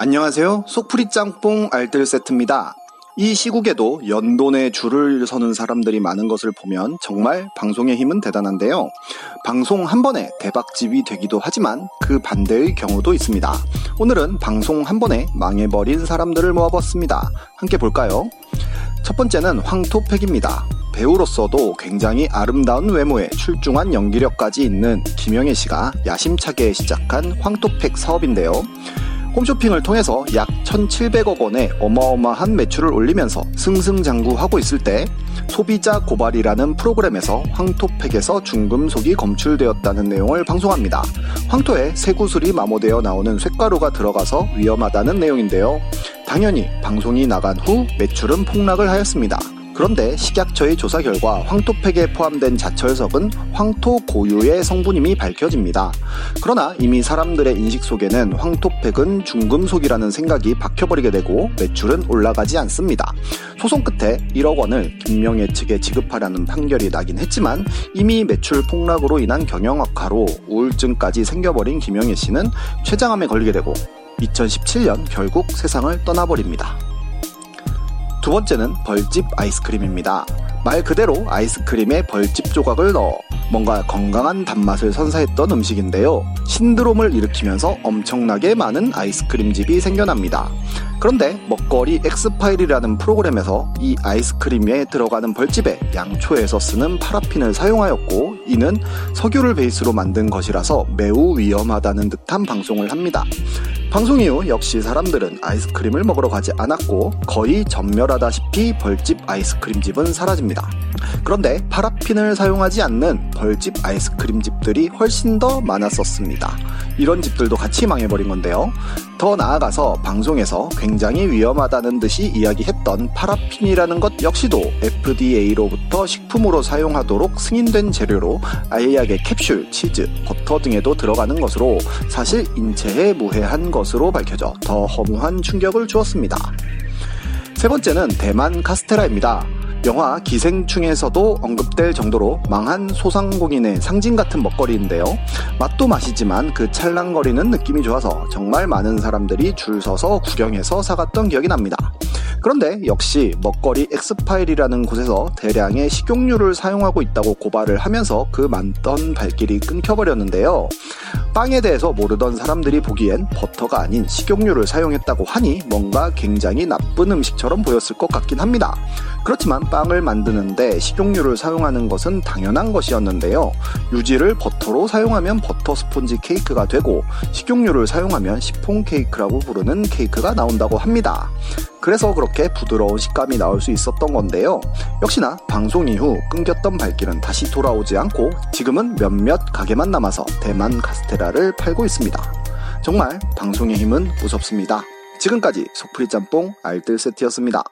안녕하세요. 속풀이 짬뽕 알뜰 세트입니다. 이 시국에도 연돈에 줄을 서는 사람들이 많은 것을 보면 정말 방송의 힘은 대단한데요. 방송 한 번에 대박집이 되기도 하지만 그 반대의 경우도 있습니다. 오늘은 방송 한 번에 망해버린 사람들을 모아봤습니다. 함께 볼까요? 첫 번째는 황토팩입니다. 배우로서도 굉장히 아름다운 외모에 출중한 연기력까지 있는 김영애 씨가 야심차게 시작한 황토팩 사업인데요. 홈쇼핑을 통해서 약 1,700억 원의 어마어마한 매출을 올리면서 승승장구하고 있을 때 소비자 고발이라는 프로그램에서 황토팩에서 중금속이 검출되었다는 내용을 방송합니다. 황토에 쇠구슬이 마모되어 나오는 쇳가루가 들어가서 위험하다는 내용인데요. 당연히 방송이 나간 후 매출은 폭락을 하였습니다. 그런데 식약처의 조사 결과 황토팩에 포함된 자철석은 황토 고유의 성분임이 밝혀집니다. 그러나 이미 사람들의 인식 속에는 황토팩은 중금속이라는 생각이 박혀버리게 되고 매출은 올라가지 않습니다. 소송 끝에 1억 원을 김명애 측에 지급하라는 판결이 나긴 했지만 이미 매출 폭락으로 인한 경영 악화로 우울증까지 생겨버린 김영애 씨는 췌장암에 걸리게 되고 2017년 결국 세상을 떠나버립니다. 두 번째는 벌집 아이스크림입니다. 말 그대로 아이스크림에 벌집 조각을 넣어 뭔가 건강한 단맛을 선사했던 음식인데요. 신드롬을 일으키면서 엄청나게 많은 아이스크림집이 생겨납니다. 그런데 먹거리 엑스파일이라는 프로그램에서 이 아이스크림에 들어가는 벌집에 양초에서 쓰는 파라핀을 사용하였고 이는 석유를 베이스로 만든 것이라서 매우 위험하다는 듯한 방송을 합니다. 방송 이후 역시 사람들은 아이스크림을 먹으러 가지 않았고 거의 전멸하다시피 벌집 아이스크림집은 사라집니다. 그런데 파라핀을 사용하지 않는 벌집 아이스크림집들이 훨씬 더 많았었습니다. 이런 집들도 같이 망해버린 건데요. 더 나아가서 방송에서 굉장히 위험하다는 듯이 이야기했던 파라핀이라는 것 역시도 FDA로부터 식품으로 사용하도록 승인된 재료로 알약의 캡슐, 치즈, 버터 등에도 들어가는 것으로 사실 인체에 무해한 것 으로 밝혀져 더 허무한 충격을 주었습니다. 세 번째는 대만 카스테라입니다. 영화 기생충에서도 언급될 정도로 망한 소상공인의 상징 같은 먹거리인데요. 맛도 맛이지만 그 찰랑거리는 느낌이 좋아서 정말 많은 사람들이 줄 서서 구경해서 사갔던 기억이 납니다. 그런데 역시 먹거리 엑스파일이라는 곳에서 대량의 식용유를 사용하고 있다고 고발을 하면서 그 많던 발길이 끊겨버렸는데요. 빵에 대해서 모르던 사람들이 보기엔 버터가 아닌 식용유를 사용했다고 하니 뭔가 굉장히 나쁜 음식처럼 보였을 것 같긴 합니다. 그렇지만 빵을 만드는데 식용유를 사용하는 것은 당연한 것이었는데요. 유지를 버터로 사용하면 버터 스폰지 케이크가 되고 식용유를 사용하면 시폰 케이크라고 부르는 케이크가 나온다고 합니다. 그래서 그렇게 부드러운 식감이 나올 수 있었던 건데요. 역시나 방송 이후 끊겼던 발길은 다시 돌아오지 않고 지금은 몇몇 가게만 남아서 대만 카스테라를 팔고 있습니다. 정말 방송의 힘은 무섭습니다. 지금까지 소프리 짬뽕 알뜰 세트였습니다.